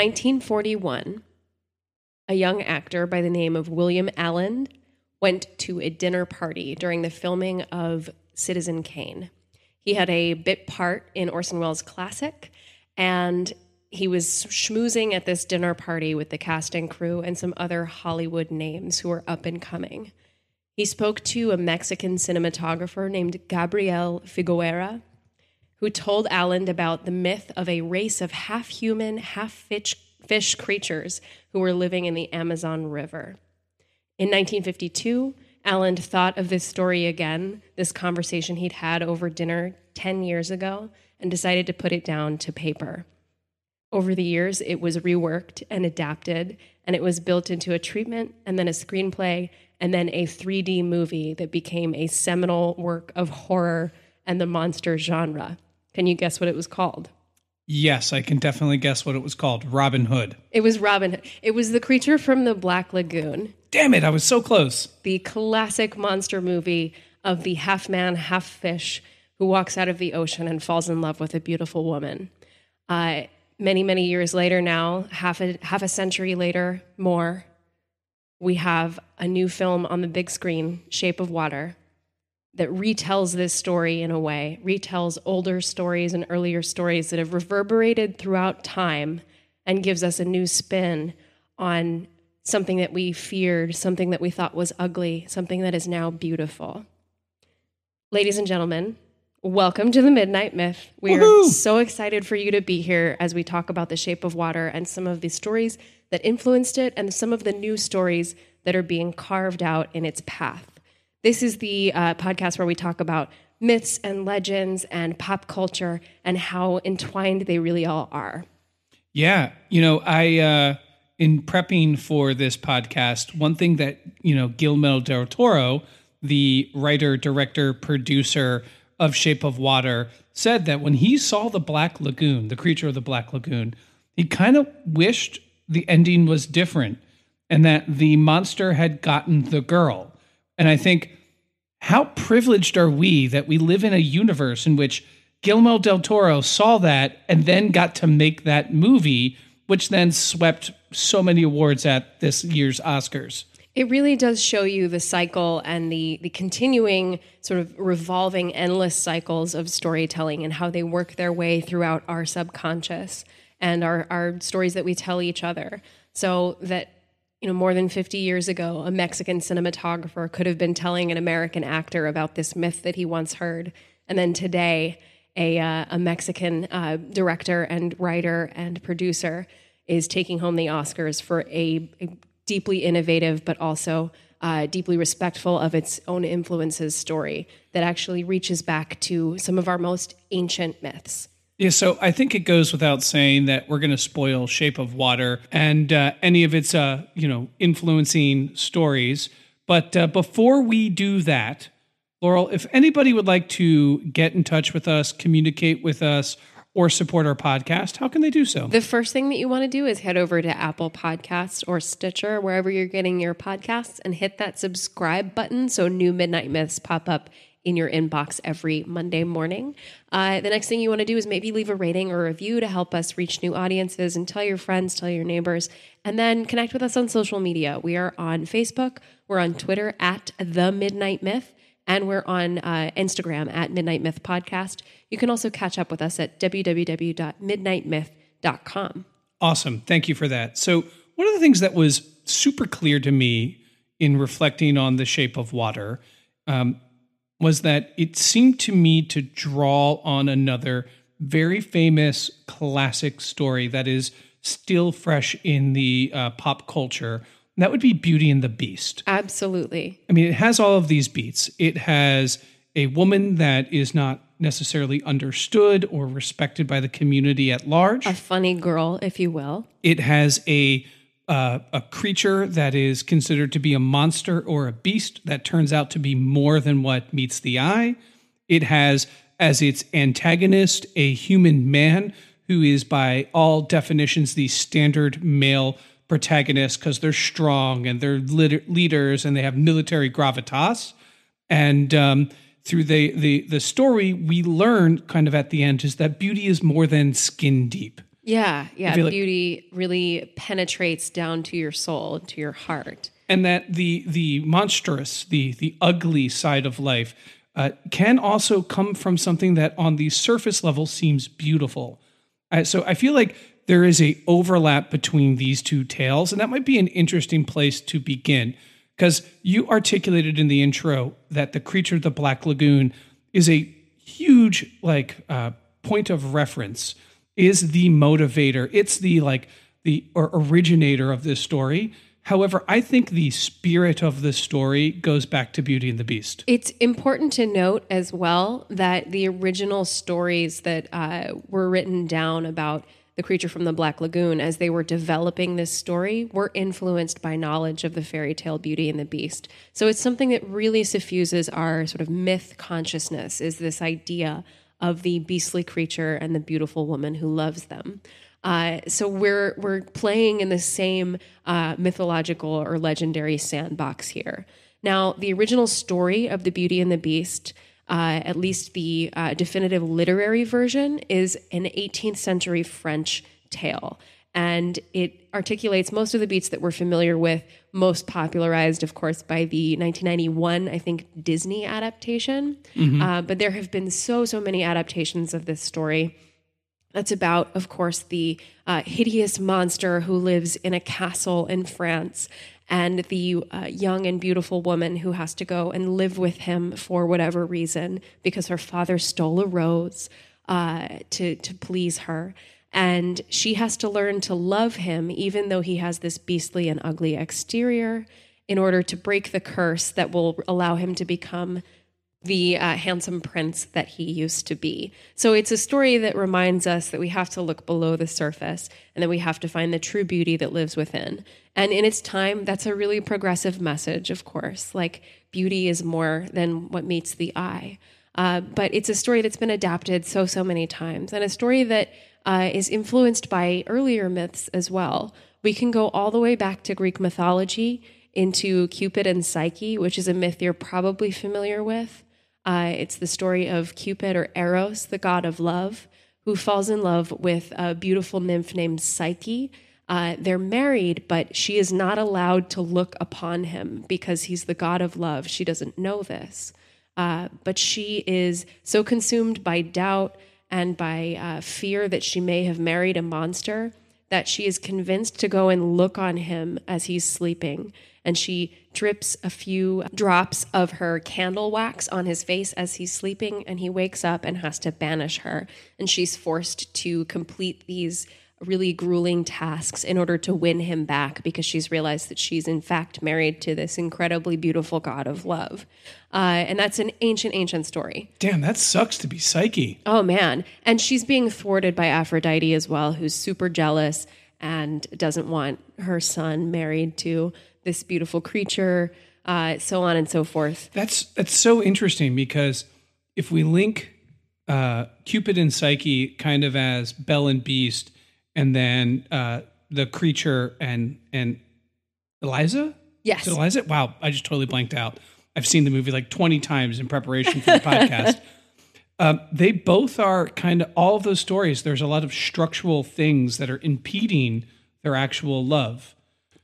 1941, a young actor by the name of William Alland went to a dinner party during the filming of Citizen Kane. He had a bit part in Orson Welles' classic, and he was schmoozing at this dinner party with the cast and crew and some other Hollywood names who were up and coming. He spoke to a Mexican cinematographer named Gabriel Figueroa, who told Alland about the myth of a race of half human, half fish, creatures who were living in the Amazon River. In 1952, Alland thought of this story again, this conversation he'd had over dinner 10 years ago, and decided to put it down to paper. Over the years, it was reworked and adapted, and it was built into a treatment, and then a screenplay, and then a 3D movie that became a seminal work of horror and the monster genre. Can you guess what it was called? Yes, I can definitely guess what it was called Robin Hood. It was Robin Hood. It was the creature from the Black Lagoon, Damn it, I was so close. the classic monster movie of the half man, half fish who walks out of the ocean and falls in love with a beautiful woman. Uh, many, many years later now, half a, half a century later, more, we have a new film on the big screen, Shape of Water, that retells this story in a way, retells older stories and earlier stories that have reverberated throughout time and gives us a new spin on something that we feared, something that we thought was ugly, something that is now beautiful. Ladies and gentlemen, welcome to the Midnight Myth. We Woohoo! are so excited for you to be here as we talk about the shape of water and some of the stories that influenced it and some of the new stories that are being carved out in its path. This is the uh, podcast where we talk about myths and legends and pop culture and how entwined they really all are. Yeah, you know, I uh in prepping for this podcast, one thing that, you know, Guillermo del Toro, the writer, director, producer of Shape of Water, said that when he saw the Black Lagoon, the creature of the Black Lagoon, he kind of wished the ending was different and that the monster had gotten the girl. And I think, how privileged are we that we live in a universe in which Guillermo del Toro saw that and then got to make that movie, which then swept so many awards at this year's Oscars. It really does show you the cycle and the, the continuing sort of revolving endless cycles of storytelling and how they work their way throughout our subconscious and our, our stories that we tell each other. So that you know, more than 50 years ago, a Mexican cinematographer could have been telling an American actor about this myth that he once heard. And then today, a, uh, a Mexican uh, director and writer and producer is taking home the Oscars for a, a deeply innovative, but also uh, deeply respectful of its own influences story that actually reaches back to some of our most ancient myths. Yeah, so I think it goes without saying that we're going to spoil Shape of Water and uh, any of its, uh, you know, influencing stories. But uh, before we do that, Laurel, if anybody would like to get in touch with us, communicate with us, or support our podcast, how can they do so? The first thing that you want to do is head over to Apple Podcasts or Stitcher, wherever you're getting your podcasts, and hit that subscribe button so new Midnight Myths pop up in your inbox every Monday morning. Uh, the next thing you want to do is maybe leave a rating or review to help us reach new audiences and tell your friends, tell your neighbors, and then connect with us on social media. We are on Facebook, we're on Twitter at The Midnight Myth, and we're on uh, Instagram at Midnight Myth Podcast. You can also catch up with us at www.midnightmyth.com. Awesome. Thank you for that. So, one of the things that was super clear to me in reflecting on the shape of water um, was that it seemed to me to draw on another very famous classic story that is still fresh in the uh, pop culture. And that would be Beauty and the Beast. Absolutely. I mean, it has all of these beats. It has a woman that is not necessarily understood or respected by the community at large. A funny girl, if you will. It has a uh, a creature that is considered to be a monster or a beast that turns out to be more than what meets the eye. It has as its antagonist a human man who is, by all definitions, the standard male protagonist because they're strong and they're leaders and they have military gravitas. And um, through the, the the story, we learn kind of at the end is that beauty is more than skin deep. Yeah, yeah. Beauty really penetrates down to your soul, to your heart. And that the the monstrous, the the ugly side of life uh, can also come from something that on the surface level seems beautiful. Uh, so I feel like there is a overlap between these two tales, and that might be an interesting place to begin because you articulated in the intro that the creature of the Black Lagoon is a huge like uh, point of reference is the motivator. It's the like the or originator of this story. However, I think the spirit of the story goes back to Beauty and the Beast. It's important to note as well that the original stories that uh, were written down about the creature from the Black Lagoon as they were developing this story were influenced by knowledge of the fairy tale Beauty and the Beast. So it's something that really suffuses our sort of myth consciousness is this idea of the beastly creature and the beautiful woman who loves them. Uh, so we're we're playing in the same uh, mythological or legendary sandbox here. Now, the original story of the Beauty and the Beast, uh, at least the uh, definitive literary version, is an 18th century French tale and it articulates most of the beats that we're familiar with, most popularized, of course, by the 1991, I think, Disney adaptation. Mm-hmm. Uh, but there have been so, so many adaptations of this story. That's about, of course, the uh, hideous monster who lives in a castle in France and the uh, young and beautiful woman who has to go and live with him for whatever reason because her father stole a rose uh, to, to please her. And she has to learn to love him, even though he has this beastly and ugly exterior, in order to break the curse that will allow him to become the uh, handsome prince that he used to be. So it's a story that reminds us that we have to look below the surface and that we have to find the true beauty that lives within. And in its time, that's a really progressive message, of course. Like, beauty is more than what meets the eye. Uh, but it's a story that's been adapted so, so many times, and a story that uh, is influenced by earlier myths as well. We can go all the way back to Greek mythology into Cupid and Psyche, which is a myth you're probably familiar with. Uh, it's the story of Cupid or Eros, the god of love, who falls in love with a beautiful nymph named Psyche. Uh, they're married, but she is not allowed to look upon him because he's the god of love. She doesn't know this. Uh, but she is so consumed by doubt and by uh, fear that she may have married a monster that she is convinced to go and look on him as he's sleeping. And she drips a few drops of her candle wax on his face as he's sleeping, and he wakes up and has to banish her. And she's forced to complete these really grueling tasks in order to win him back because she's realized that she's in fact married to this incredibly beautiful god of love. Uh, and that's an ancient, ancient story. Damn, that sucks to be Psyche. Oh, man. And she's being thwarted by Aphrodite as well, who's super jealous and doesn't want her son married to this beautiful creature. uh, so on and so forth. That's that's so interesting because if we link uh, Cupid and Psyche kind of as Belle and Beast, and then uh, the creature and and Eliza. Yes. Is it Eliza? Wow, I just totally blanked out. I've seen the movie like 20 times in preparation for the podcast. Um, they both are kind of all of those stories. There's a lot of structural things that are impeding their actual love.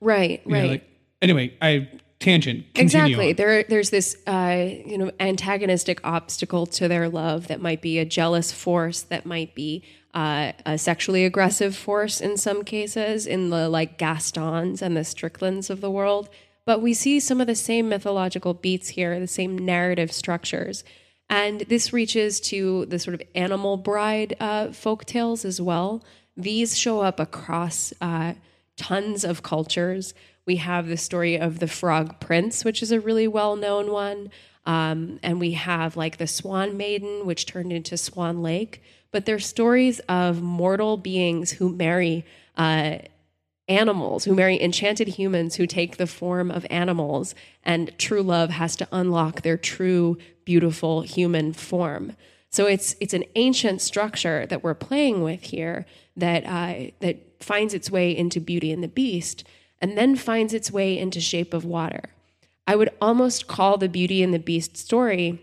Right, You know, right. like- anyway, I tangent. Exactly. on. There, there's this, uh, you know, antagonistic obstacle to their love that might be a jealous force, that might be uh, a sexually aggressive force in some cases, in the like Gastons and the Stricklands of the world. But we see some of the same mythological beats here, the same narrative structures. And this reaches to the sort of animal bride uh, folk tales as well. These show up across uh, tons of cultures. We have the story of the Frog Prince, which is a really well known one. Um, and we have like the Swan Maiden, which turned into Swan Lake. But they're stories of mortal beings who marry uh, animals, who marry enchanted humans who take the form of animals. And true love has to unlock their true, beautiful human form. So it's it's an ancient structure that we're playing with here that uh, that finds its way into Beauty and the Beast, and then finds its way into Shape of Water. I would almost call the Beauty and the Beast story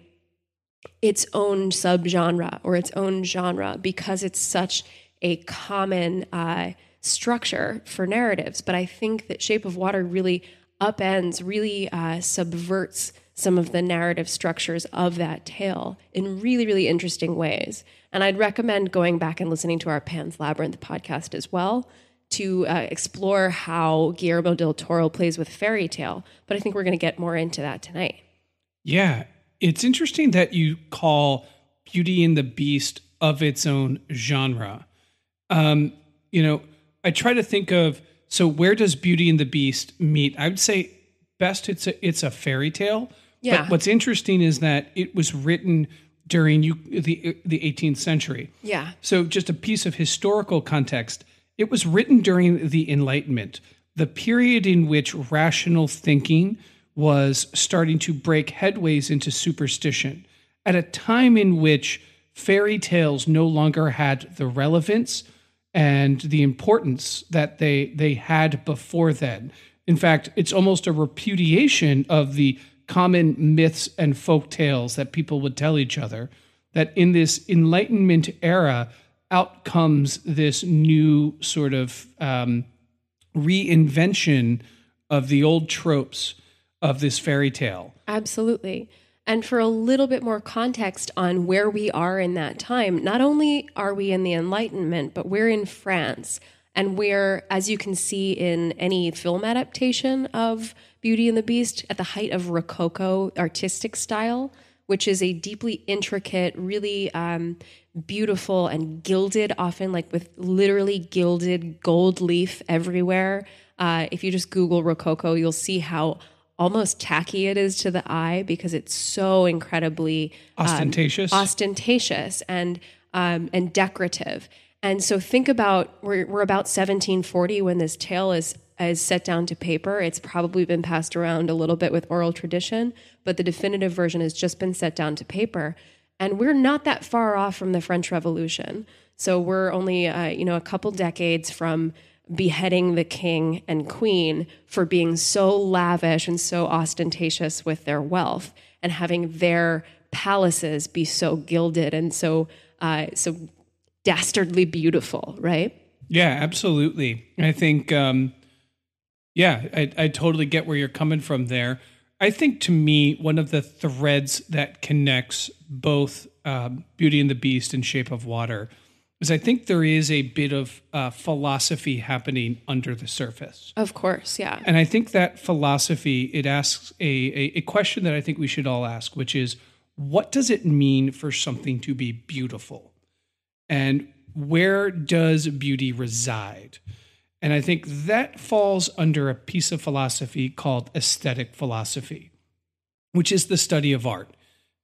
its own subgenre or its own genre because it's such a common uh, structure for narratives. But I think that Shape of Water really upends, really uh, subverts some of the narrative structures of that tale in really, really interesting ways. And I'd recommend going back and listening to our Pan's Labyrinth podcast as well to uh, explore how Guillermo del Toro plays with fairy tale. But I think we're going to get more into that tonight. Yeah, it's interesting that you call Beauty and the Beast of its own genre. Um, you know, I try to think of so where does Beauty and the Beast meet? I would say best it's a it's a fairy tale. Yeah. But what's interesting is that it was written during you the the 18th century. Yeah. So, just a piece of historical context it was written during the Enlightenment, the period in which rational thinking was starting to break headways into superstition, at a time in which fairy tales no longer had the relevance and the importance that they, they had before then. In fact, it's almost a repudiation of the common myths and folk tales that people would tell each other that in this enlightenment era out comes this new sort of um, reinvention of the old tropes of this fairy tale Absolutely. And for a little bit more context on where we are in that time, not only are we in the Enlightenment, but we're in France. And we're, as you can see in any film adaptation of Beauty and the Beast, at the height of Rococo artistic style, which is a deeply intricate, really um, beautiful and gilded, often like with literally gilded gold leaf everywhere. Uh, if you just Google Rococo, you'll see how almost tacky it is to the eye because it's so incredibly um, ostentatious ostentatious and um, and decorative. And so think about we're we're about 1740 when this tale is is set down to paper. It's probably been passed around a little bit with oral tradition, but the definitive version has just been set down to paper. And we're not that far off from the French Revolution. So we're only uh, you know a couple decades from beheading the king and queen for being so lavish and so ostentatious with their wealth and having their palaces be so gilded and so uh, so dastardly beautiful, right? Yeah, absolutely. I think, um, yeah, I, I totally get where you're coming from there. I think to me, one of the threads that connects both um, Beauty and the Beast and Shape of Water is I think there is a bit of uh, philosophy happening under the surface. Of course, yeah. And I think that philosophy, it asks a, a, a question that I think we should all ask, which is what does it mean for something to be beautiful? And where does beauty reside? And I think that falls under a piece of philosophy called aesthetic philosophy, which is the study of art.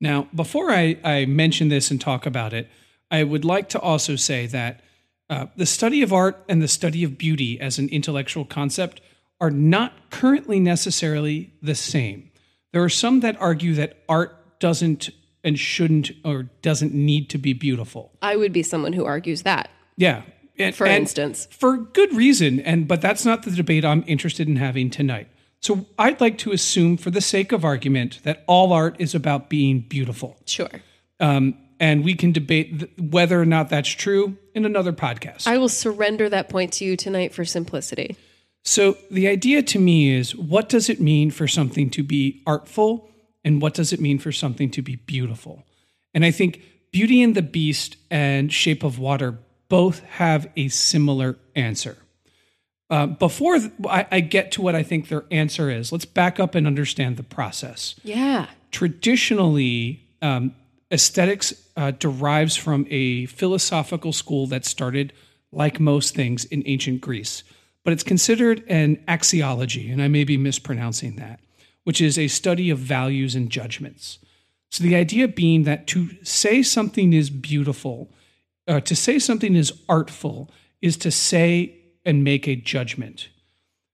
Now, before I, I mention this and talk about it, I would like to also say that uh, the study of art and the study of beauty as an intellectual concept are not currently necessarily the same. There are some that argue that art doesn't and shouldn't or doesn't need to be beautiful. I would be someone who argues that. Yeah. And- For and instance. For good reason. And but that's not the debate I'm interested in having tonight. So I'd like to assume, for the sake of argument, that all art is about being beautiful. Sure. Um, and we can debate th- whether or not that's true in another podcast. I will surrender that point to you tonight for simplicity. So the idea to me is what does it mean for something to be artful and what does it mean for something to be beautiful? And I think Beauty and the Beast and Shape of Water both have a similar answer. Uh, before th- I, I get to what I think their answer is, let's back up and understand the process Yeah. traditionally, um, aesthetics uh, derives from a philosophical school that started, like most things, in ancient Greece. But it's considered an axiology, and I may be mispronouncing that, which is a study of values and judgments. So the idea being that to say something is beautiful, uh, to say something is artful, is to say and make a judgment.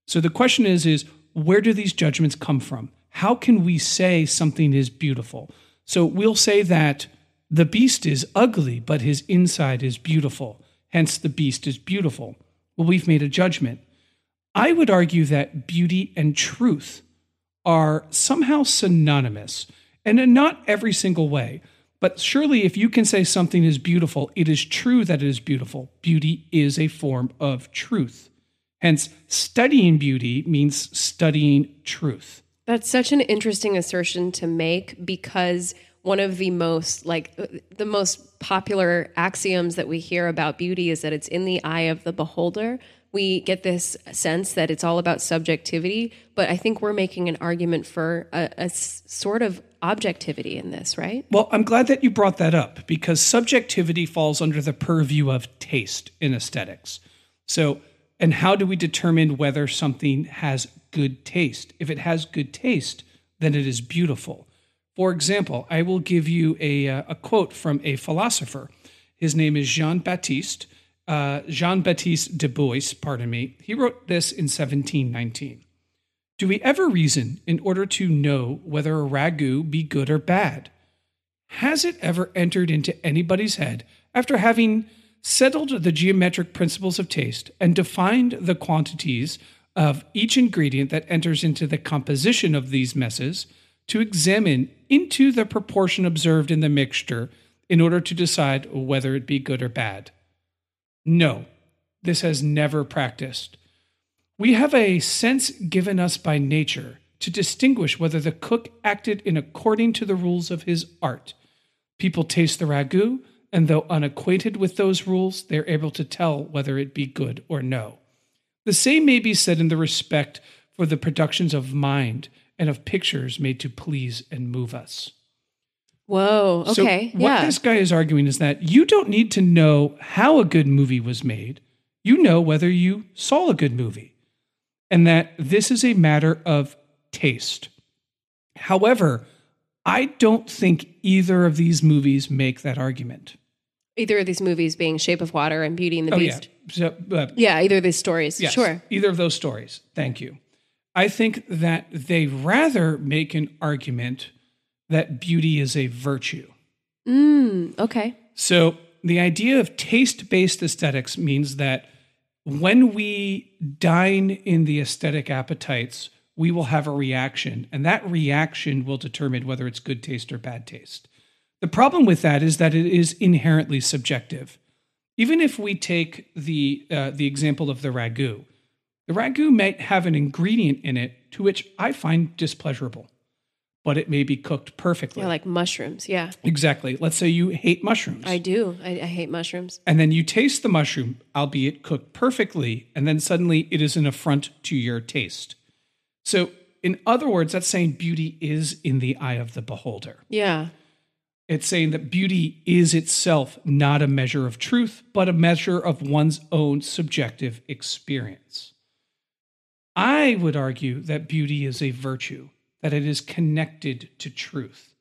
So the question is is where do these judgments come from? How can we say something is beautiful? So we'll say that the beast is ugly, but his inside is beautiful. Hence the beast is beautiful. Well, we've made a judgment. I would argue that beauty and truth are somehow synonymous, and in not every single way. But surely, if you can say something is beautiful, it is true that it is beautiful. Beauty is a form of truth. Hence, studying beauty means studying truth. That's such an interesting assertion to make because one of the most like uh, the most popular axioms that we hear about beauty is that it's in the eye of the beholder. We get this sense that it's all about subjectivity, but I think we're making an argument for a sort of objectivity in this, right? Well, I'm glad that you brought that up because subjectivity falls under the purview of taste in aesthetics. So, and how do we determine whether something has good taste? If it has good taste, then it is beautiful. For example, I will give you a, uh, a quote from a philosopher. His name is Jean Baptiste, uh, Jean Baptiste du Bois, pardon me. He wrote this in 1719. Do we ever reason in order to know whether a ragout be good or bad? Has it ever entered into anybody's head after having settled the geometric principles of taste and defined the quantities of each ingredient that enters into the composition of these messes to examine into the proportion observed in the mixture in order to decide whether it be good or bad? No, this has never practiced. We have a sense given us by nature to distinguish whether the cook acted in according to the rules of his art. People taste the ragout, and though unacquainted with those rules, they're able to tell whether it be good or no. The same may be said in the respect for the productions of mind and of pictures made to please and move us. Whoa. Okay. So what yeah. this guy is arguing is that you don't need to know how a good movie was made. You know whether you saw a good movie. And that this is a matter of taste. However, I don't think either of these movies make that argument. Either of these movies being Shape of Water and Beauty and the Oh Beast. yeah. So, uh, Yeah, either of these stories. yes, Sure. Either of those stories. Thank you. I think that they rather make an argument that beauty is a virtue. Mm, okay. So the idea of taste based aesthetics means that when we dine in the aesthetic appetites, we will have a reaction, and that reaction will determine whether it's good taste or bad taste. The problem with that is that it is inherently subjective. Even if we take the uh, the example of the ragu, the ragu might have an ingredient in it to which I find displeasurable, but it may be cooked perfectly. Yeah, like mushrooms. Yeah, exactly. Let's say you hate mushrooms. I do. I, I hate mushrooms. and then you taste the mushroom, albeit cooked perfectly, and then suddenly it is an affront to your taste. So, in other words, that's saying beauty is in the eye of the beholder. Yeah. It's saying that beauty is itself not a measure of truth, but a measure of one's own subjective experience. I would argue that beauty is a virtue, that it is connected to truth,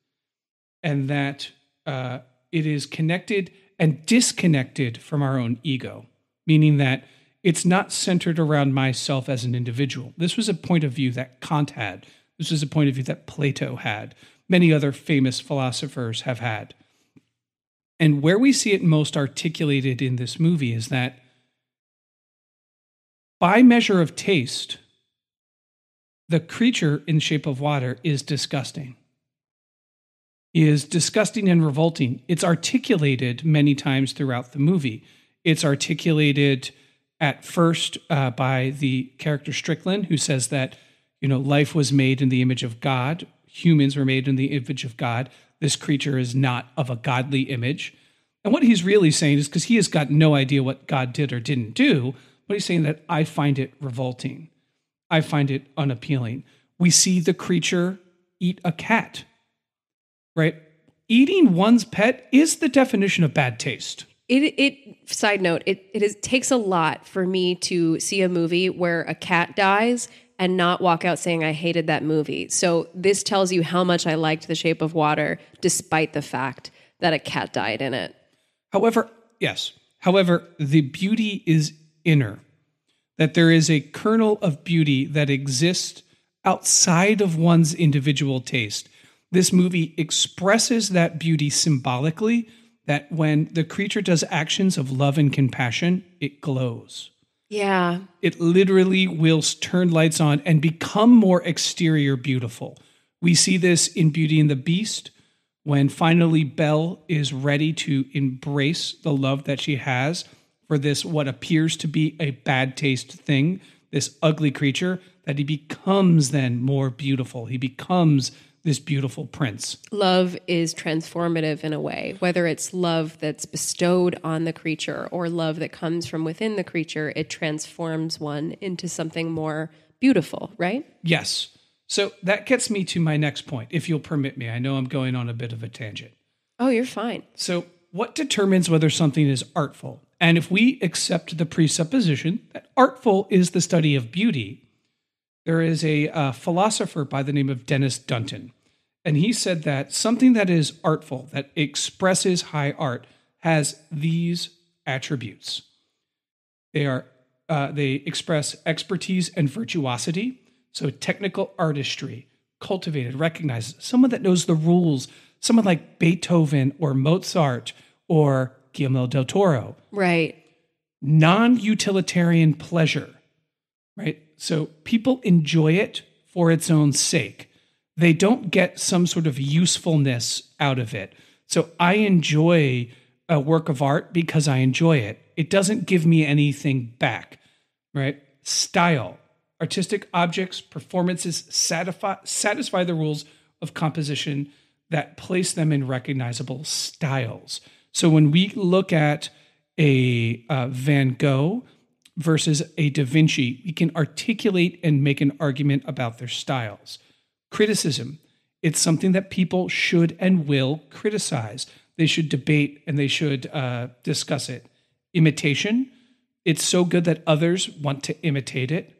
and that uh, it is connected and disconnected from our own ego, meaning that it's not centered around myself as an individual. This was a point of view that Kant had, This was a point of view that Plato had, many other famous philosophers have had. And where we see it most articulated in this movie is that by measure of taste, the creature in shape of water is disgusting. Is disgusting and revolting. It's articulated many times throughout the movie. It's articulated at first uh, by the character Strickland, who says that you know life was made in the image of God. Humans were made in the image of God. This creature is not of a godly image. And what he's really saying is because he has got no idea what God did or didn't do, but he's saying that I find it revolting. I find it unappealing. We see the creature eat a cat, right? Eating one's pet is the definition of bad taste. It, it side note, it, it is, takes a lot for me to see a movie where a cat dies and not walk out saying I hated that movie. So this tells you how much I liked The Shape of Water, despite the fact that a cat died in it. However, yes. However, the beauty is inner that there is a kernel of beauty that exists outside of one's individual taste. This movie expresses that beauty symbolically, that when the creature does actions of love and compassion, it glows. Yeah. It literally will turn lights on and become more exterior beautiful. We see this in Beauty and the Beast when finally Belle is ready to embrace the love that she has for this what appears to be a bad taste thing, this ugly creature, that he becomes then more beautiful. He becomes this beautiful prince. Love is transformative in a way, whether it's love that's bestowed on the creature or love that comes from within the creature, it transforms one into something more beautiful, right? Yes. So that gets me to my next point, if you'll permit me. I know I'm going on a bit of a tangent. Oh, you're fine. So, what determines whether something is artful? And if we accept the presupposition that artful is the study of beauty, there is a uh, philosopher by the name of Denis Dutton. And he said that something that is artful, that expresses high art, has these attributes. They are uh, they express expertise and virtuosity, so technical artistry, cultivated, recognized, someone that knows the rules, someone like Beethoven or Mozart or Guillermo del Toro. Right. Non utilitarian pleasure, right? So people enjoy it for its own sake. They don't get some sort of usefulness out of it. So I enjoy a work of art because I enjoy it. It doesn't give me anything back, right? Style, artistic objects, performances satisfy, satisfy the rules of composition that place them in recognizable styles. So when we look at a uh, Van Gogh versus a Da Vinci, we can articulate and make an argument about their styles. Criticism, it's something that people should and will criticize. They should debate and they should uh, discuss it. Imitation, it's so good that others want to imitate it.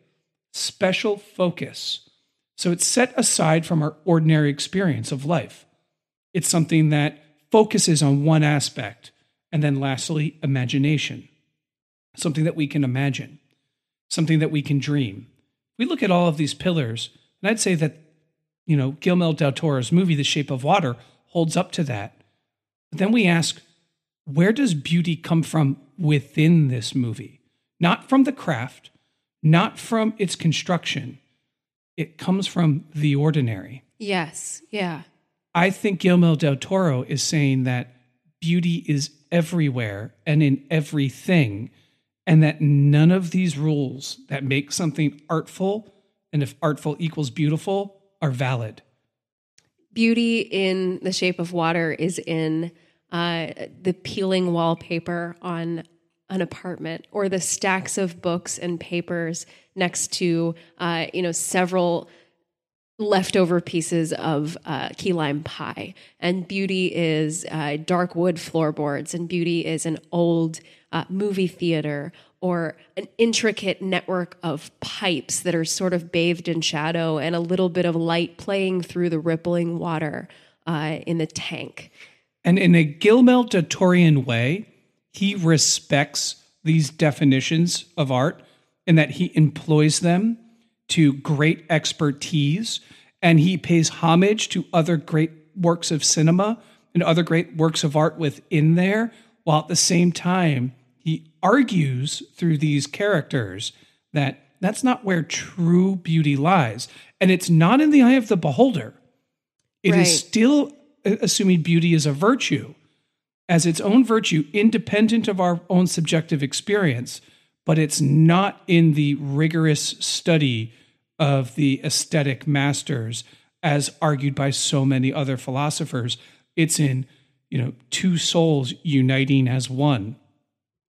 Special focus, so it's set aside from our ordinary experience of life. It's something that focuses on one aspect. And then lastly, imagination, something that we can imagine, something that we can dream. We look at all of these pillars, and I'd say that, you know, Guillermo del Toro's movie, The Shape of Water, holds up to that. But then we ask, where does beauty come from within this movie? Not from the craft, not from its construction. It comes from the ordinary. Yes. Yeah. I think Guillermo del Toro is saying that beauty is everywhere and in everything, and that none of these rules that make something artful, and if artful equals beautiful, are valid. Beauty in the shape of water is in uh, the peeling wallpaper on an apartment or the stacks of books and papers next to uh, you know several leftover pieces of uh, key lime pie. And beauty is uh, dark wood floorboards, and beauty is an old uh, movie theater or an intricate network of pipes that are sort of bathed in shadow and a little bit of light playing through the rippling water uh, in the tank. And in a Guillermo del Torian way, he respects these definitions of art in that he employs them to great expertise and he pays homage to other great works of cinema and other great works of art within there, while at the same time, argues through these characters that that's not where true beauty lies. And it's not in the eye of the beholder. It is Right. still uh, assuming beauty is a virtue as its own virtue, independent of our own subjective experience, but it's not in the rigorous study of the aesthetic masters as argued by so many other philosophers. It's in, you know, two souls uniting as one.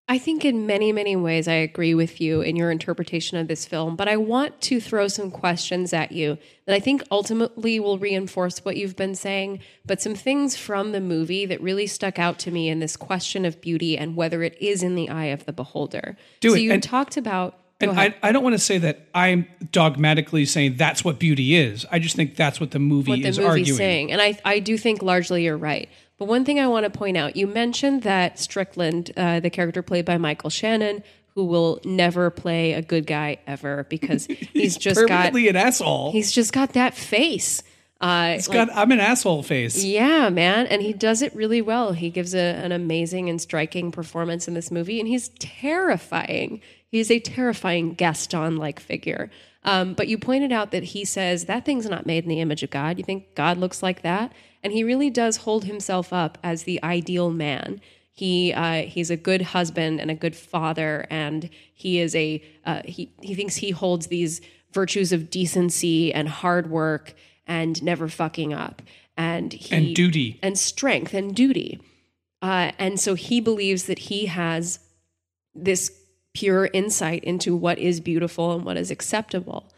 I think in many, many ways, I agree with you in your interpretation of this film, but I want to throw some questions at you that I think ultimately will reinforce what you've been saying, but some things from the movie that really stuck out to me in this question of beauty and whether it is in the eye of the beholder. Do so it, you and- talked about. And. I, I don't want to say that I'm dogmatically saying that's what beauty is. I just think that's what the movie what the is movie's arguing. saying. And I, I do think largely you're right. But one thing I want to point out you mentioned that Strickland, uh, the character played by Michael Shannon, who will never play a good guy ever because he's, just got an asshole. he's just got that face. Uh, It's got I'm an asshole face. yeah, man, and he does it really well. He gives a, an amazing and striking performance in this movie, and he's terrifying. He's a terrifying Gaston-like figure. Um, but you pointed out that he says that thing's not made in the image of God. You think God looks like that, and he really does hold himself up as the ideal man. He uh, he's a good husband and a good father, and he is a uh, he he thinks he holds these virtues of decency and hard work and never fucking up, and he And duty. and strength and duty. Uh, and so he believes that he has this pure insight into what is beautiful and what is acceptable.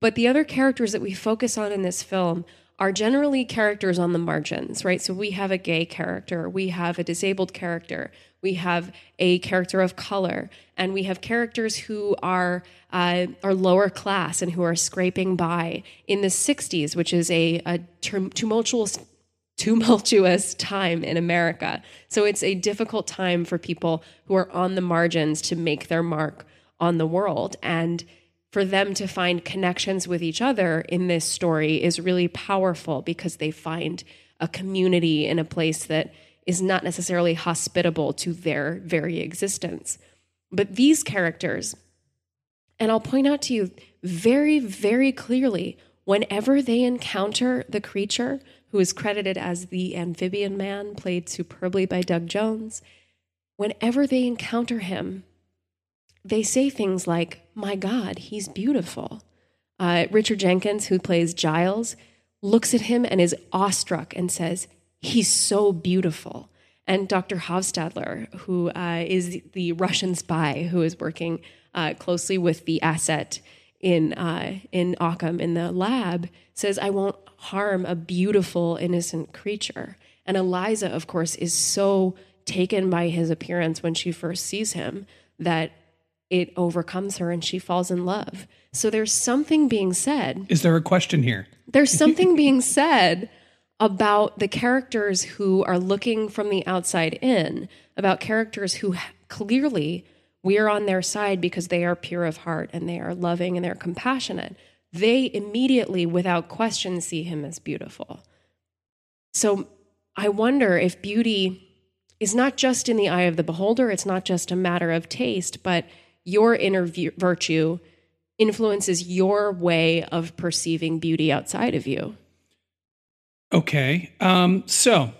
But the other characters that we focus on in this film are generally characters on the margins, right? So we have a gay character, we have a disabled character, we have a character of color, and we have characters who are uh, are lower class and who are scraping by in the '60s, which is a, a tumultuous tumultuous time in America. So it's a difficult time for people who are on the margins to make their mark on the world. And for them to find connections with each other in this story is really powerful because they find a community in a place that is not necessarily hospitable to their very existence. But these characters, and I'll point out to you very, very clearly whenever they encounter the creature who is credited as the amphibian man, played superbly by Doug Jones, whenever they encounter him, they say things like, My God, he's beautiful. Uh, Richard Jenkins, who plays Giles, looks at him and is awestruck and says, He's so beautiful. And Dr. Hoffstetler, who uh, is the Russian spy who is working uh, closely with the asset in uh, in Occam in the lab, says, "I won't harm a beautiful, innocent creature." And Eliza, of course, is so taken by his appearance when she first sees him that it overcomes her and she falls in love. So there's something being said Is there a question here? there's something being said about the characters who are looking from the outside in, about characters who clearly we are on their side because they are pure of heart and they are loving and they're compassionate. They immediately, without question, see him as beautiful. So I wonder if beauty is not just in the eye of the beholder, it's not just a matter of taste, but your inner virtue influences your way of perceiving beauty outside of you. Okay. Um, so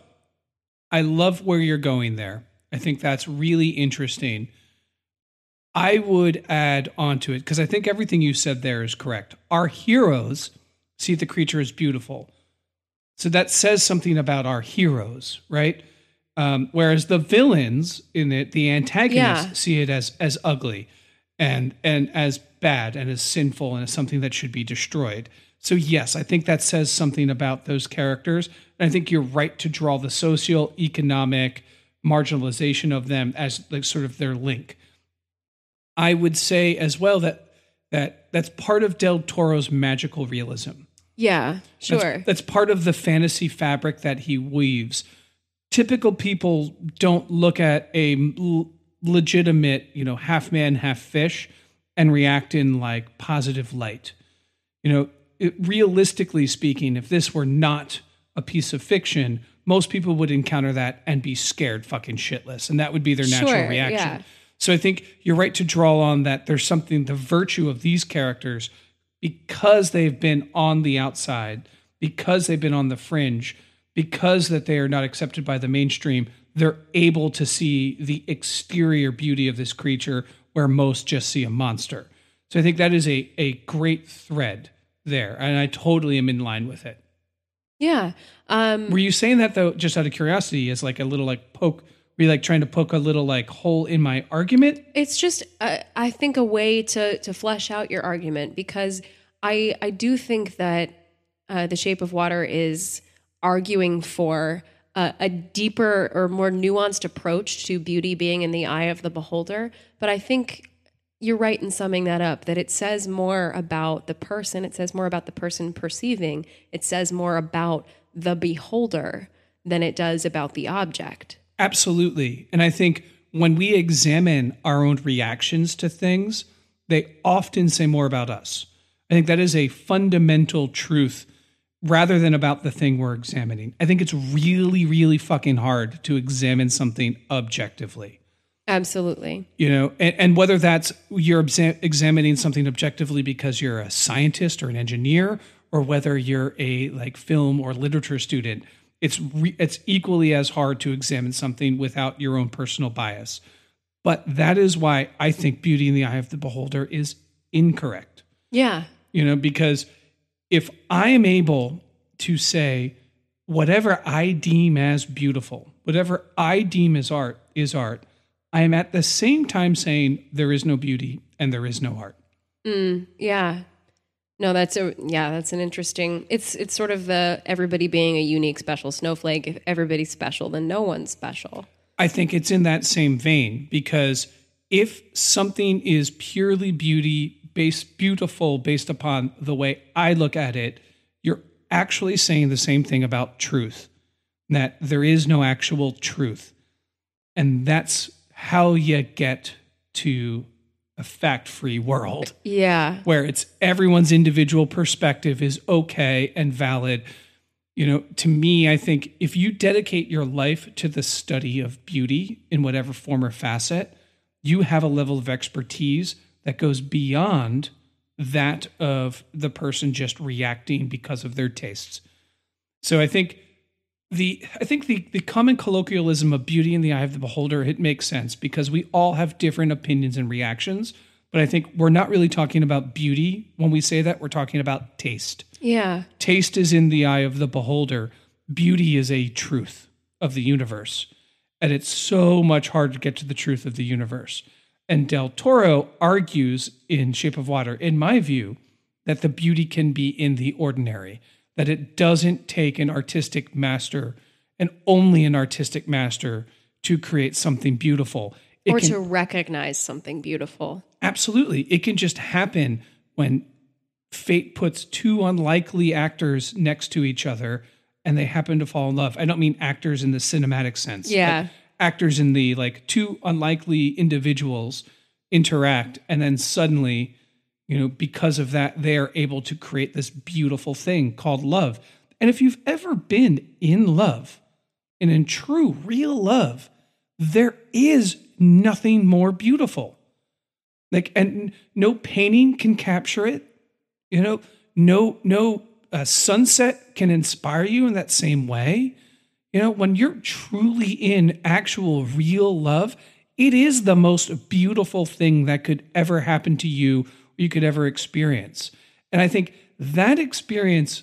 I love where you're going there. I think that's really interesting. I would add onto it because I think everything you said there is correct. Our heroes see the creature as beautiful. So that says something about our heroes, right? Um, whereas the villains in it, the antagonists, Yeah. see it as as ugly and and as bad and as sinful and as something that should be destroyed. So yes, I think that says something about those characters. And I think you're right to draw the social economic marginalization of them as like sort of their link. I would say as well that that that's part of Del Toro's magical realism. Yeah, That's- sure. That's, part of the fantasy fabric that he weaves. Typical people don't look at a l- legitimate, you know, half man, half fish and react in like positive light. You know, it, realistically speaking, if this were not a piece of fiction, most people would encounter that and be scared fucking shitless. And that would be their natural Sure, reaction. yeah. So I think you're right to draw on that there's something, the virtue of these characters, because they've been on the outside, because they've been on the fringe, because that they are not accepted by the mainstream, they're able to see the exterior beauty of this creature where most just see a monster. So I think that is a, a great thread there. And I totally am in line with it. Yeah. Um, Were you saying that though, just out of curiosity, as like a little like poke? Were you like trying to poke a little like hole in my argument? it's just uh, I think a way to to flesh out your argument because I I do think that uh, the Shape of Water is arguing for a, a deeper or more nuanced approach to beauty being in the eye of the beholder. But I think you're right in summing that up. That it says more about the person. It says more about the person perceiving. It says more about the beholder than it does about the object. Absolutely. And I think when we examine our own reactions to things, they often say more about us. I think that is a fundamental truth rather than about the thing we're examining. I think it's really, really fucking hard to examine something objectively. Absolutely. You know, and, and whether that's you're exa- examining something objectively because you're a scientist or an engineer, or whether you're a like film or literature student, it's re- it's equally as hard to examine something without your own personal bias. But that is why I think beauty in the eye of the beholder is incorrect. Yeah. You know, because if I am able to say whatever I deem as beautiful, whatever I deem as art is art, I am at the same time saying there is no beauty and there is no art. Mm, yeah. No, that's a yeah, that's an interesting. It's it's sort of the everybody being a unique special snowflake. If everybody's special, then no one's special. I think it's in that same vein because if something is purely beauty based beautiful based upon the way I look at it, you're actually saying the same thing about truth. That there is no actual truth. And that's how you get to a fact-free world Yeah. where it's everyone's individual perspective is okay and valid. You know, to me, I think if you dedicate your life to the study of beauty in whatever form or facet, you have a level of expertise that goes beyond that of the person just reacting because of their tastes. So I think the I think the the common colloquialism of beauty in the eye of the beholder it makes sense because we all have different opinions and reactions. But I think we're not really talking about beauty when we say that. We're talking about taste. Yeah. Taste is in the eye of the beholder. Beauty is a truth of the universe. And it's so much harder to get to the truth of the universe. And Del Toro argues in Shape of Water, in my view, that the beauty can be in the ordinary, that it doesn't take an artistic master and only an artistic master to create something beautiful. It or can- to recognize something beautiful. Absolutely. It can just happen when fate puts two unlikely actors next to each other and they happen to fall in love. I don't mean actors in the cinematic sense. Yeah. Actors in the like two unlikely individuals interact and then suddenly, you know, because of that they are able to create this beautiful thing called love. And if you've ever been in love, and in true real love, there is nothing more beautiful. Like, and no painting can capture it. You know, no no uh, sunset can inspire you in that same way. You know, when you're truly in actual real love, it is the most beautiful thing that could ever happen to you, or you could ever experience. And I think that experience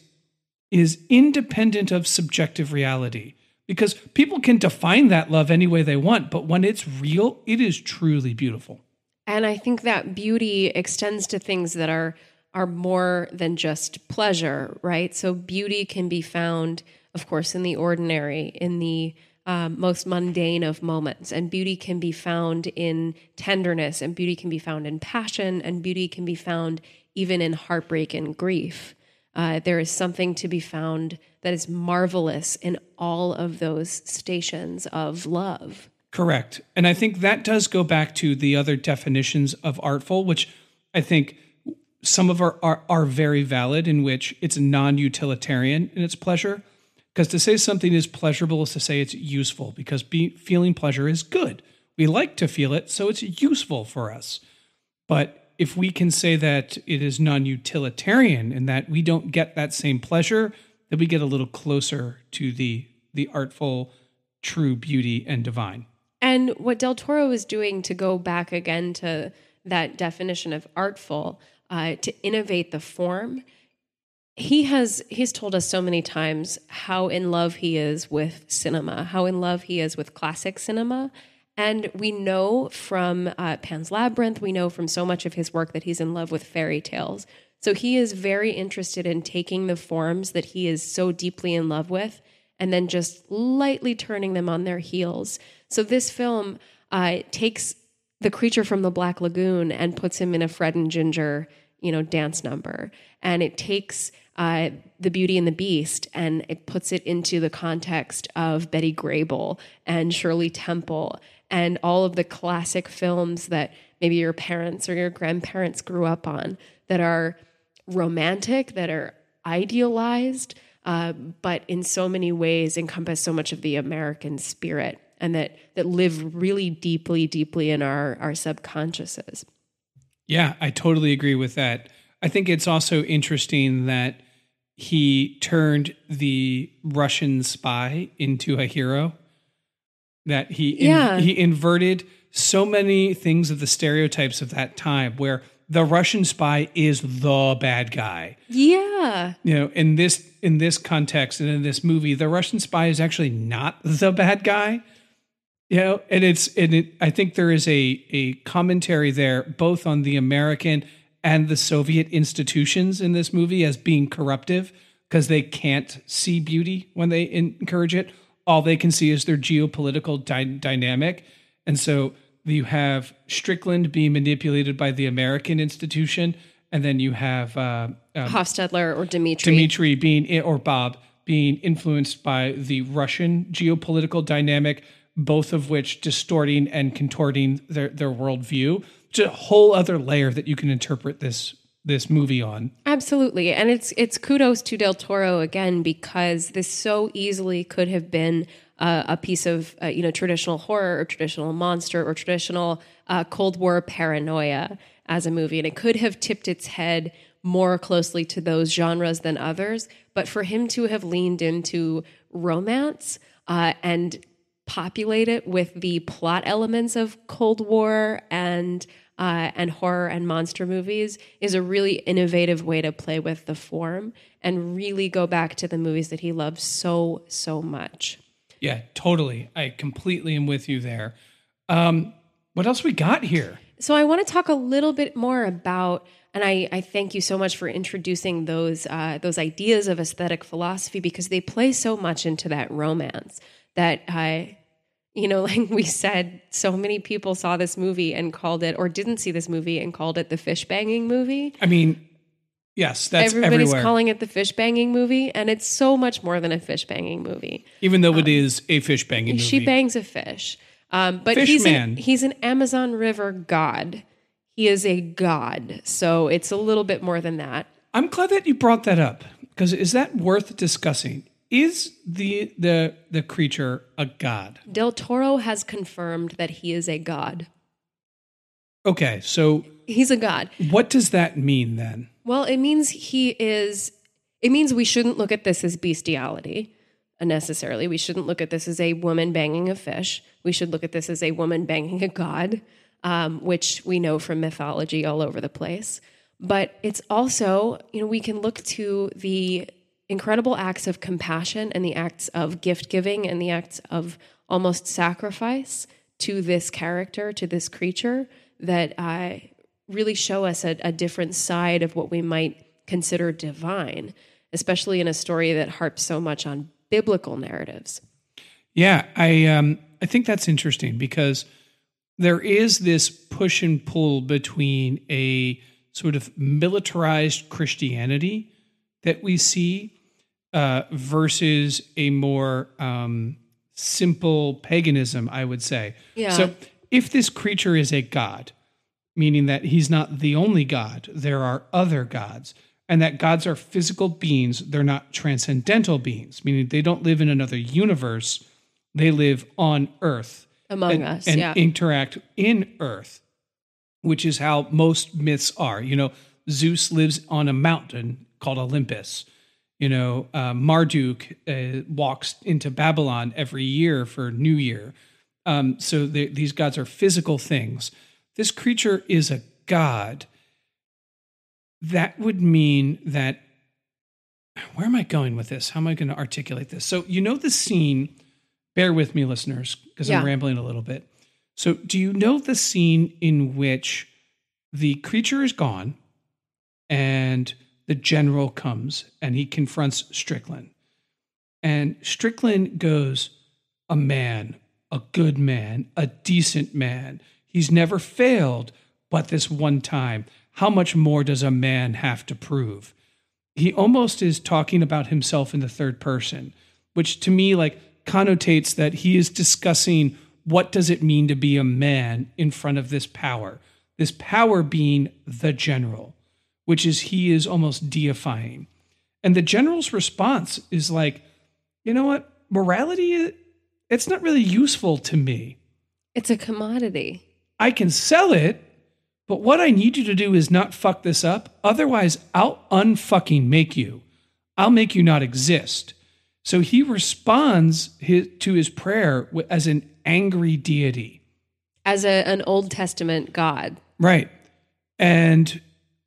is independent of subjective reality because people can define that love any way they want, but when it's real, it is truly beautiful. And I think that beauty extends to things that are are more than just pleasure, right? So beauty can be found, of course, in the ordinary, in the um, most mundane of moments, and beauty can be found in tenderness, and beauty can be found in passion, and beauty can be found even in heartbreak and grief. Uh, there is something to be found that is marvelous in all of those stations of love. Correct. And I think that does go back to the other definitions of artful, which I think some of our are, are very valid in which it's non-utilitarian in its pleasure. Because to say something is pleasurable is to say it's useful because be, feeling pleasure is good. We like to feel it, so it's useful for us. But if we can say that it is non utilitarian and that we don't get that same pleasure, then we get a little closer to the, the artful, true beauty and divine. And what Del Toro is doing to go back again to that definition of artful, uh, to innovate the form, he has he's told us so many times how in love he is with cinema, how in love he is with classic cinema. And we know from uh, Pan's Labyrinth, we know from so much of his work that he's in love with fairy tales. So he is very interested in taking the forms that he is so deeply in love with and then just lightly turning them on their heels. So this film uh, takes the creature from the Black Lagoon and puts him in a Fred and Ginger, you know, dance number, and it takes uh, the Beauty and the Beast and it puts it into the context of Betty Grable and Shirley Temple and all of the classic films that maybe your parents or your grandparents grew up on that are romantic, that are idealized, uh, but in so many ways encompass so much of the American spirit and that that live really deeply, deeply in our our subconsciouses. Yeah, I totally agree with that. I think it's also interesting that he turned the Russian spy into a hero that he in, Yeah. he inverted so many things of the stereotypes of that time where the Russian spy is the bad guy. Yeah. You know, in this in this context and in this movie, the Russian spy is actually not the bad guy. You know, and it's and it, I think there is a a commentary there both on the American and the Soviet institutions in this movie as being corruptive because they can't see beauty when they encourage it. All they can see is their geopolitical dy- dynamic, and so you have Strickland being manipulated by the American institution, and then you have uh, um, Hoffstetler or Dimitri. Dimitri being or Bob being influenced by the Russian geopolitical dynamic, both of which distorting and contorting their their worldview. A whole other layer that you can interpret this this movie on. Absolutely. And it's it's kudos to Del Toro again because this so easily could have been uh, a piece of uh, you know traditional horror or traditional monster or traditional uh, Cold War paranoia as a movie, and it could have tipped its head more closely to those genres than others. But for him to have leaned into romance uh, and populate it with the plot elements of Cold War and uh, and horror and monster movies is a really innovative way to play with the form and really go back to the movies that he loves so so much. Yeah, totally. I completely am with you there. Um, what else we got here? So I want to talk a little bit more about, and I, I thank you so much for introducing those uh, those ideas of aesthetic philosophy because they play so much into that romance that I. You know, like we said, so many people saw this movie and called it, or didn't see this movie and called it the fish banging movie. I mean, yes, that's Everybody's everywhere. calling it the fish banging movie, and it's so much more than a fish banging movie. even though it is a fish banging movie. She bangs a fish, um, but Fish he's an, he's an Amazon River god. He is a god, so it's a little bit more than that. I'm glad that you brought that up because is that worth discussing? Is the the the creature a god? Del Toro has confirmed that he is a god. Okay, so He's a god. what does that mean then? Well, it means he is. It means we shouldn't look at this as bestiality necessarily. We shouldn't look at this as a woman banging a fish. We should look at this as a woman banging a god, um, which we know from mythology all over the place. But it's also, you know, we can look to the incredible acts of compassion and the acts of gift giving and the acts of almost sacrifice to this character, to this creature, that uh, really show us a, a different side of what we might consider divine, especially in a story that harps so much on biblical narratives. Yeah, I um I think that's interesting because there is this push and pull between a sort of militarized Christianity that we see uh, versus a more um, simple paganism, I would say. Yeah. So if this creature is a god, meaning that he's not the only God. There are other gods, and that gods are physical beings. They're not transcendental beings, meaning they don't live in another universe. They live on Earth Among and, us, and yeah. interact in Earth, which is how most myths are. You know, Zeus lives on a mountain called Olympus. You know, uh, Marduk uh, walks into Babylon every year for New Year. Um, so they, these gods are physical things. This creature is a god. That would mean that. Where am I going with this? How am I going to articulate this? So, you know, the scene, bear with me, listeners, because I'm rambling a little bit. So, do you know the scene in which the creature is gone and the general comes and he confronts Strickland? And Strickland goes, A man, a good man, a decent man. He's never failed but this one time. How much more does a man have to prove? He almost is talking about himself in the third person, which to me like connotates that he is discussing what does it mean to be a man in front of this power. This power being the general, which is he is almost deifying. And the general's response is like, you know what? Morality, it's not really useful to me. It's a commodity. I can sell it, but what I need you to do is not fuck this up. Otherwise, I'll unfucking make you. I'll make you not exist. So he responds his, to his prayer as an angry deity. As a, an Old Testament God. Right. And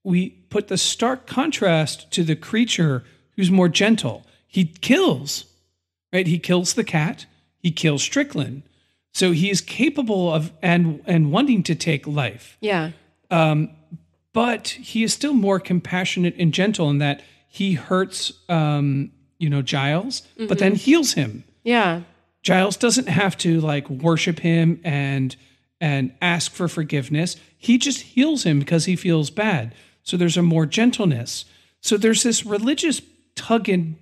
we put the stark contrast to the creature who's more gentle. He kills, right? He kills the cat, he kills Strickland. So he is capable of and and wanting to take life. Yeah. Um, but he is still more compassionate and gentle in that he hurts um, you know, Giles, but then heals him. Yeah. Giles doesn't have to like worship him and and ask for forgiveness. He just heals him because he feels bad. So there's a more gentleness. So there's this religious tug and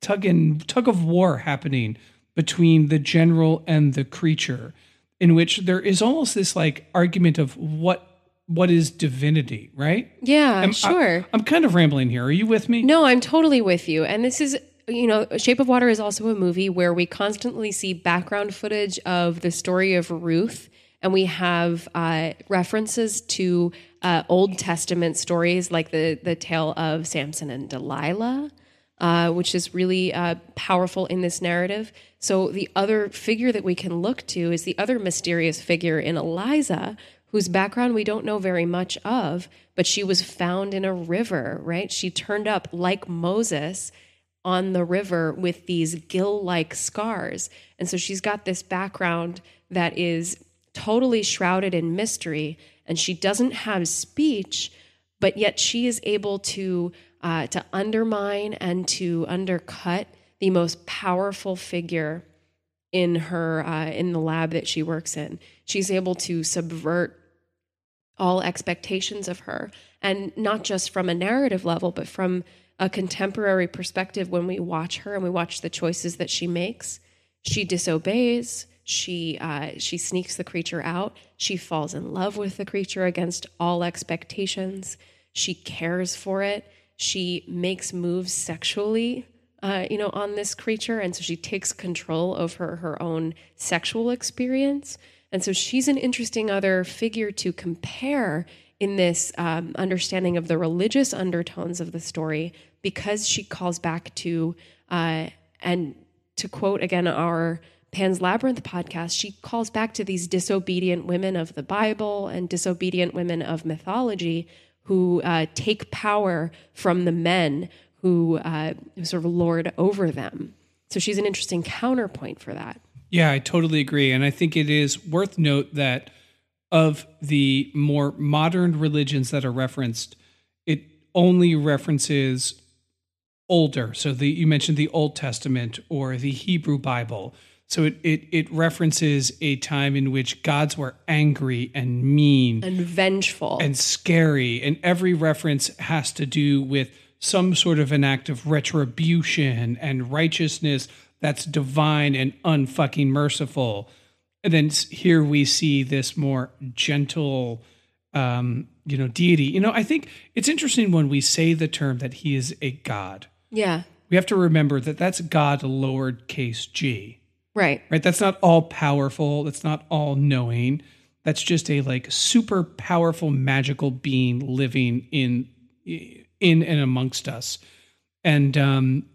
tug and tug of war happening between the general and the creature, in which there is almost this like argument of what what is divinity, right? Yeah, I'm, sure. I'm kind of rambling here. Are you with me? No, I'm totally with you. And this is, you know, Shape of Water is also a movie where we constantly see background footage of the story of Ruth. And we have uh, references to uh, Old Testament stories like the, the tale of Samson and Delilah, uh, which is really uh, powerful in this narrative. So, the other figure that we can look to is the other mysterious figure in Eliza, whose background we don't know very much of, but she was found in a river, right? She turned up like Moses on the river with these gill like scars. And so she's got this background that is totally shrouded in mystery, and she doesn't have speech, but yet she is able to. Uh, to undermine and to undercut the most powerful figure in her uh, in the lab that she works in. She's able to subvert all expectations of her, and not just from a narrative level, but from a contemporary perspective. When we watch her and we watch the choices that she makes, she disobeys. She uh, she sneaks the creature out. She falls in love with the creature against all expectations. She cares for it. She makes moves sexually uh, you know, on this creature. And so she takes control over her own sexual experience. And so she's an interesting other figure to compare in this um, understanding of the religious undertones of the story because she calls back to, uh, and to quote again our Pan's Labyrinth podcast, she calls back to these disobedient women of the Bible and disobedient women of mythology who uh, take power from the men who, uh, who sort of lord over them. So she's an interesting counterpoint for that. Yeah, I totally agree. And I think it is worth note that of the more modern religions that are referenced, it only references older. So the you mentioned the Old Testament or the Hebrew Bible. So it it, it references a time in which gods were angry and mean And vengeful. and scary, and every reference has to do with some sort of an act of retribution and righteousness that's divine and unfucking merciful. And then here we see this more gentle um, you know, deity. You know, I think it's interesting when we say the term that he is a god. Yeah. We have to remember that that's God lowercase g, Right. right? That's not all powerful. That's not all knowing. That's just a like super powerful magical being living in in and amongst us. And um,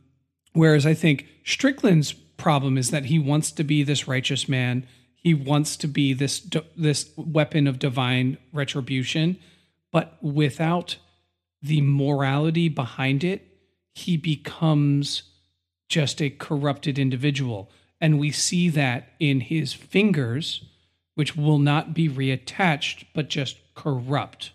whereas I think Strickland's problem is that he wants to be this righteous man. He wants to be this this weapon of divine retribution, but without the morality behind it, he becomes just a corrupted individual. And we see that in his fingers, which will not be reattached, but just corrupt.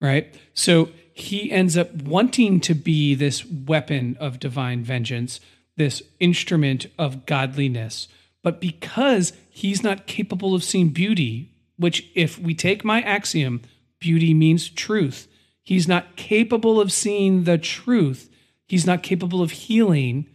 Right? So he ends up wanting to be this weapon of divine vengeance, this instrument of godliness. But because he's not capable of seeing beauty, which, if we take my axiom, beauty means truth, he's not capable of seeing the truth. He's not capable of healing,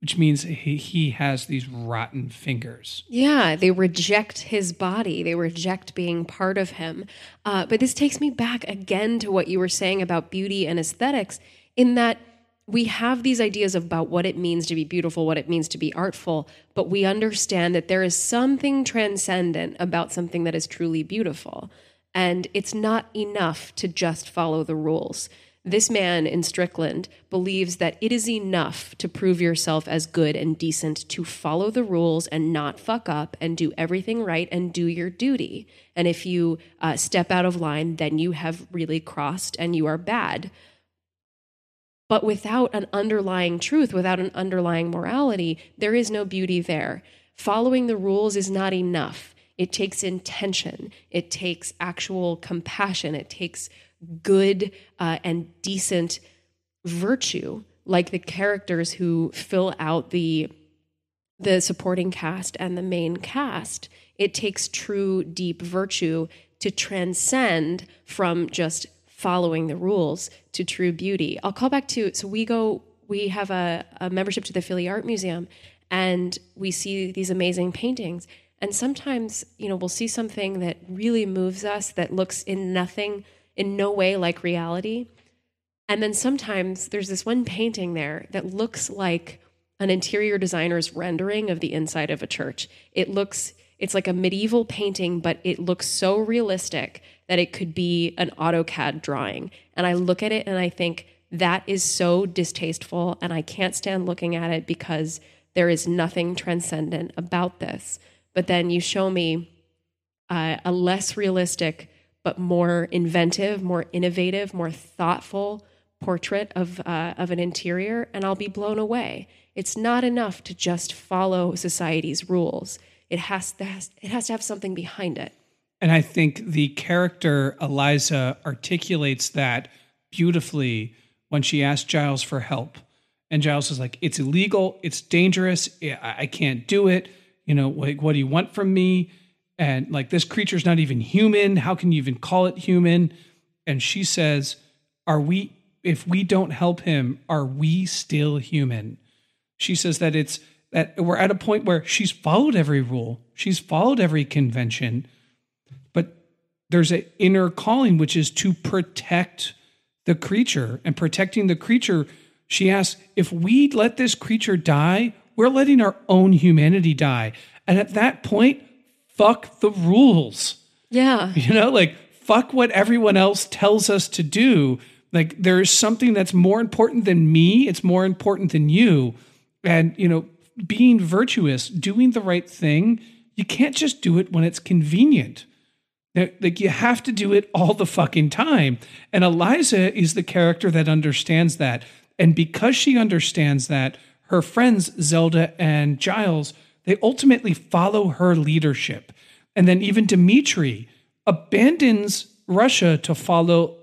which means he, he has these rotten fingers. Yeah, they reject his body. They reject being part of him. Uh, but this takes me back again to what you were saying about beauty and aesthetics, in that we have these ideas about what it means to be beautiful, what it means to be artful, but we understand that there is something transcendent about something that is truly beautiful. And it's not enough to just follow the rules. This man in Strickland believes that it is enough to prove yourself as good and decent to follow the rules and not fuck up and do everything right and do your duty. And if you uh, step out of line, then you have really crossed and you are bad. But without an underlying truth, without an underlying morality, there is no beauty there. Following the rules is not enough. It takes intention, it takes actual compassion, it takes good uh, and decent virtue, like the characters who fill out the the supporting cast and the main cast. It takes true, deep virtue to transcend from just following the rules to true beauty. I'll call back to so we go we have a, a membership to the Philly Art Museum and we see these amazing paintings. And sometimes, you know, we'll see something that really moves us that looks in nothing, in no way like reality. And then sometimes there's this one painting there that looks like an interior designer's rendering of the inside of a church. It looks it's like a medieval painting, but it looks so realistic that it could be an AutoCAD drawing. And I look at it and I think that is so distasteful, and I can't stand looking at it because there is nothing transcendent about this. But then you show me uh, a less realistic, but more inventive, more innovative, more thoughtful portrait of uh, of an interior, and I'll be blown away. It's not enough to just follow society's rules. It has to it has to have something behind it. And I think the character Eliza articulates that beautifully when she asks Giles for help. And Giles is like, it's illegal, it's dangerous, I can't do it. You know, like, what do you want from me? And like, this creature's not even human. How can you even call it human? And she says, Are we, if we don't help him, are we still human? She says that it's, that we're at a point where she's followed every rule, she's followed every convention, but there's an inner calling, which is to protect the creature. And protecting the creature, she asks, if we let this creature die, we're letting our own humanity die. And at that point, fuck the rules. Yeah. You know, like fuck what everyone else tells us to do. Like there is something that's more important than me, it's more important than you. And, you know, being virtuous, doing the right thing, you can't just do it when it's convenient. Like you have to do it all the fucking time. And Eliza is the character that understands that. And because she understands that, her friends Zelda and Giles, they ultimately follow her leadership. And then even Dimitri abandons Russia to follow,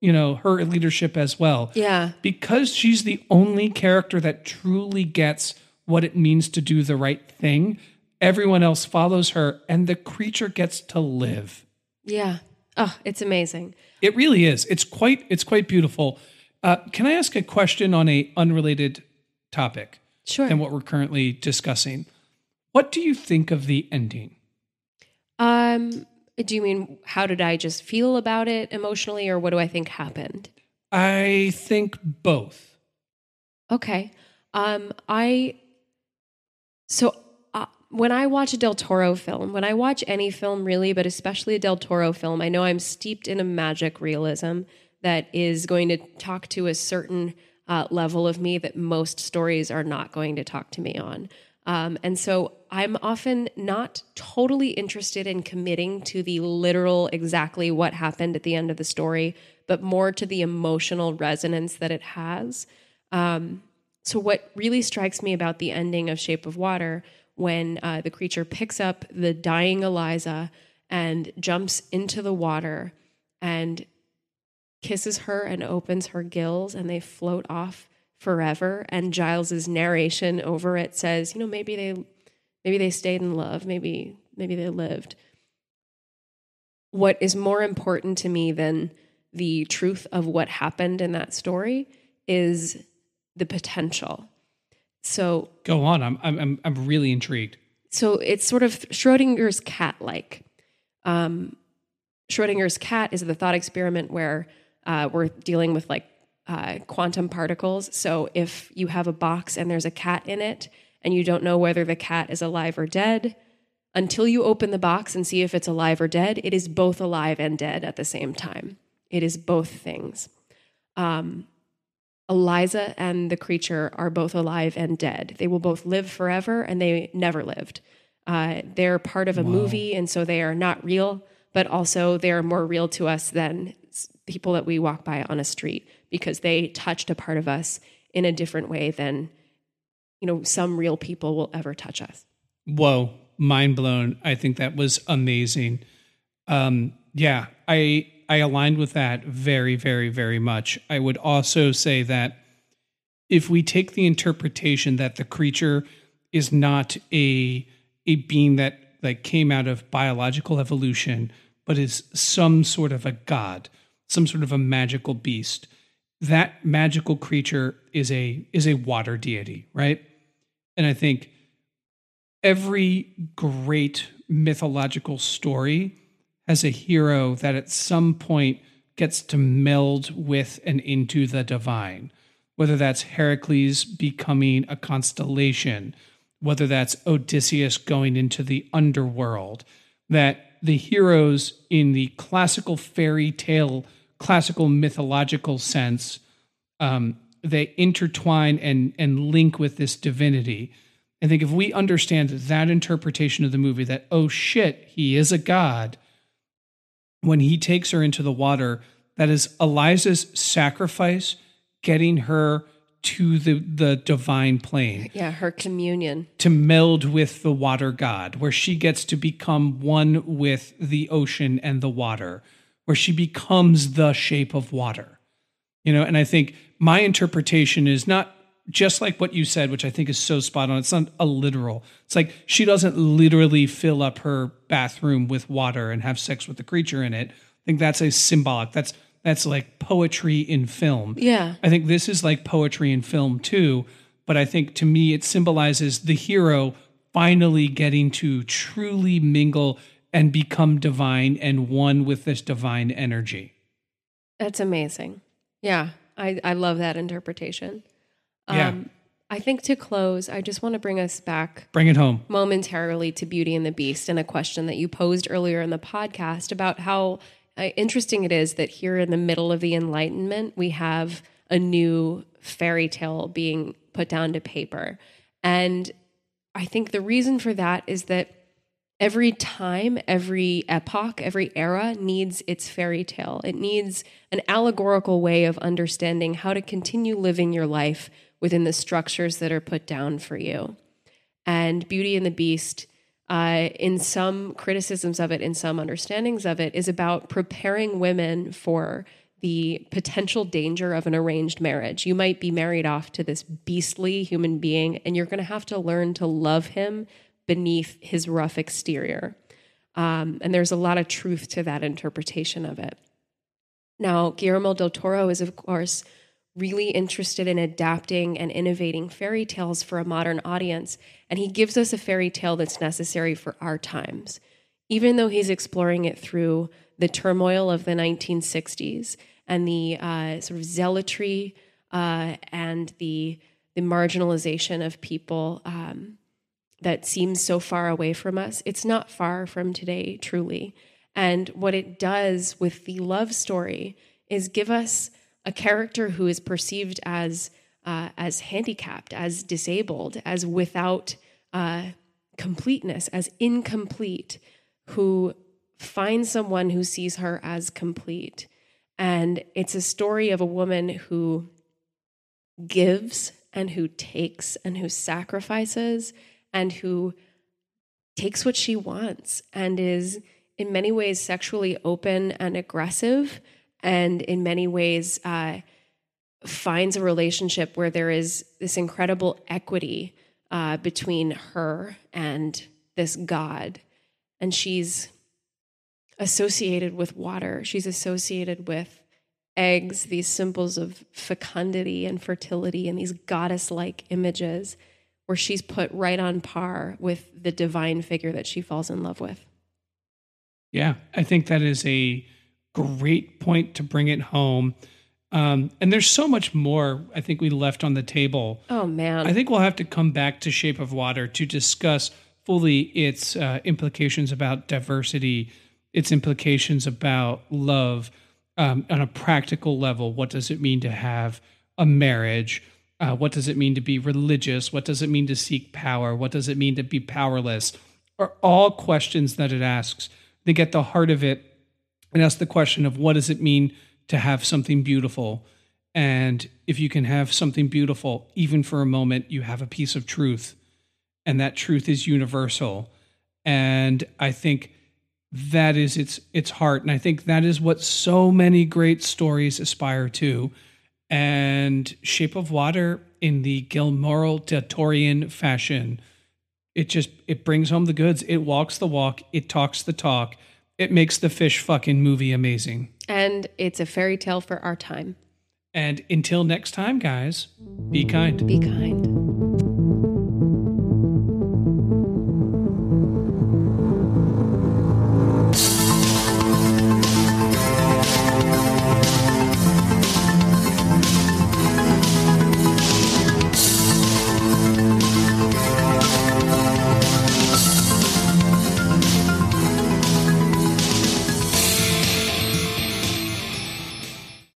you know, her leadership as well. Yeah. Because she's the only character that truly gets what it means to do the right thing. Everyone else follows her and the creature gets to live. Yeah. Oh, it's amazing. It really is. It's quite it's quite beautiful. Uh, can I ask a question on a unrelated topic Sure. than what we're currently discussing? What do you think of the ending? Um, Do you mean how did I just feel about it emotionally, or what do I think happened? I think both. Okay. Um, I so uh, when I watch a Del Toro film, when I watch any film really, but especially a Del Toro film, I know I'm steeped in a magic realism that is going to talk to a certain uh, level of me that most stories are not going to talk to me on. Um, and so I'm often not totally interested in committing to the literal exactly what happened at the end of the story, but more to the emotional resonance that it has. Um, so, what really strikes me about the ending of Shape of Water when uh, the creature picks up the dying Eliza and jumps into the water and kisses her and opens her gills and they float off forever and Giles's narration over it says, you know, maybe they maybe they stayed in love, maybe maybe they lived. What is more important to me than the truth of what happened in that story is the potential. So Go on. I'm I'm I'm really intrigued. so it's sort of Schrodinger's cat like. Um, Schrodinger's cat is the thought experiment where uh, we're dealing with like uh, quantum particles. So if you have a box and there's a cat in it and you don't know whether the cat is alive or dead, until you open the box and see if it's alive or dead, it is both alive and dead at the same time. It is both things. Um, Eliza and the creature are both alive and dead. They will both live forever and they never lived. Uh, they're part of a movie, and so they are not real, but also they are more real to us than people that we walk by on a street because they touched a part of us in a different way than you know some real people will ever touch us. Whoa, mind blown. I think that was amazing. Um, yeah, I I aligned with that very, very, very much. I would also say that if we take the interpretation that the creature is not a a being that like came out of biological evolution, but is some sort of a god, some sort of a magical beast, that magical creature is a is a water deity, right? And I think every great mythological story has a hero that at some point gets to meld with and into the divine, whether that's Heracles becoming a constellation, whether that's Odysseus going into the underworld, that the heroes in the classical fairy tale, classical mythological sense, um, they intertwine and and link with this divinity. I think if we understand that interpretation of the movie, that oh shit, he is a god, when he takes her into the water, that is Eliza's sacrifice getting her to the, the divine plane Yeah, her communion. to meld with the water god, where she gets to become one with the ocean and the water, where she becomes the shape of water. You know, and I think my interpretation is not just like what you said, which I think is so spot on. It's not a literal. It's like she doesn't literally fill up her bathroom with water and have sex with the creature in it. I think that's a symbolic. That's that's like poetry in film. Yeah. I think this is like poetry in film too, but I think to me it symbolizes the hero finally getting to truly mingle and become divine and one with this divine energy. That's amazing. Yeah, I, I love that interpretation. Yeah. Um, I think to close, I just want to bring us back Bring it home. momentarily to Beauty and the Beast and a question that you posed earlier in the podcast about how uh, interesting it is that here in the middle of the Enlightenment, we have a new fairy tale being put down to paper. And I think the reason for that is that every time, every epoch, every era needs its fairy tale. It needs an allegorical way of understanding how to continue living your life within the structures that are put down for you. And Beauty and the Beast, uh, in some criticisms of it, in some understandings of it, is about preparing women for the potential danger of an arranged marriage. You might be married off to this beastly human being, and you're going to have to learn to love him beneath his rough exterior. Um, and there's a lot of truth to that interpretation of it. Now, Guillermo del Toro is, of course, really interested in adapting and innovating fairy tales for a modern audience. And he gives us a fairy tale that's necessary for our times. even though he's exploring it through the turmoil of the 1960s and the uh, sort of zealotry uh, and the the marginalization of people um, that seems so far away from us. It's not far from today, truly. And what it does with the love story is give us a character who is perceived as uh, as handicapped, as disabled, as without uh, completeness, as incomplete, who finds someone who sees her as complete. And it's a story of a woman who gives and who takes and who sacrifices and who takes what she wants and is in many ways sexually open and aggressive and in many ways uh, finds a relationship where there is this incredible equity uh, between her and this god. And she's associated with water. She's associated with eggs these symbols of fecundity and fertility and these goddess like images where she's put right on par with the divine figure that she falls in love with yeah i think that is a great point to bring it home um, and there's so much more I think we left on the table. Oh man. I think we'll have to come back to Shape of Water to discuss fully its uh, implications about diversity, its implications about love um, on a practical level. What does it mean to have a marriage? Uh, what does it mean to be religious? What does it mean to seek power? What does it mean to be powerless? Are all questions that it asks. They get the heart of it and ask the question of what does it mean to have something beautiful. And if you can have something beautiful, even for a moment, you have a piece of truth. And that truth is universal. And I think that is its its heart. And I think that is what so many great stories aspire to. And Shape of Water in the Guillermo del Toroian fashion, it just it brings home the goods. It walks the walk, it talks the talk, it makes the fish fucking movie amazing. And it's a fairy tale for our time. And until next time, guys, be kind. Be kind.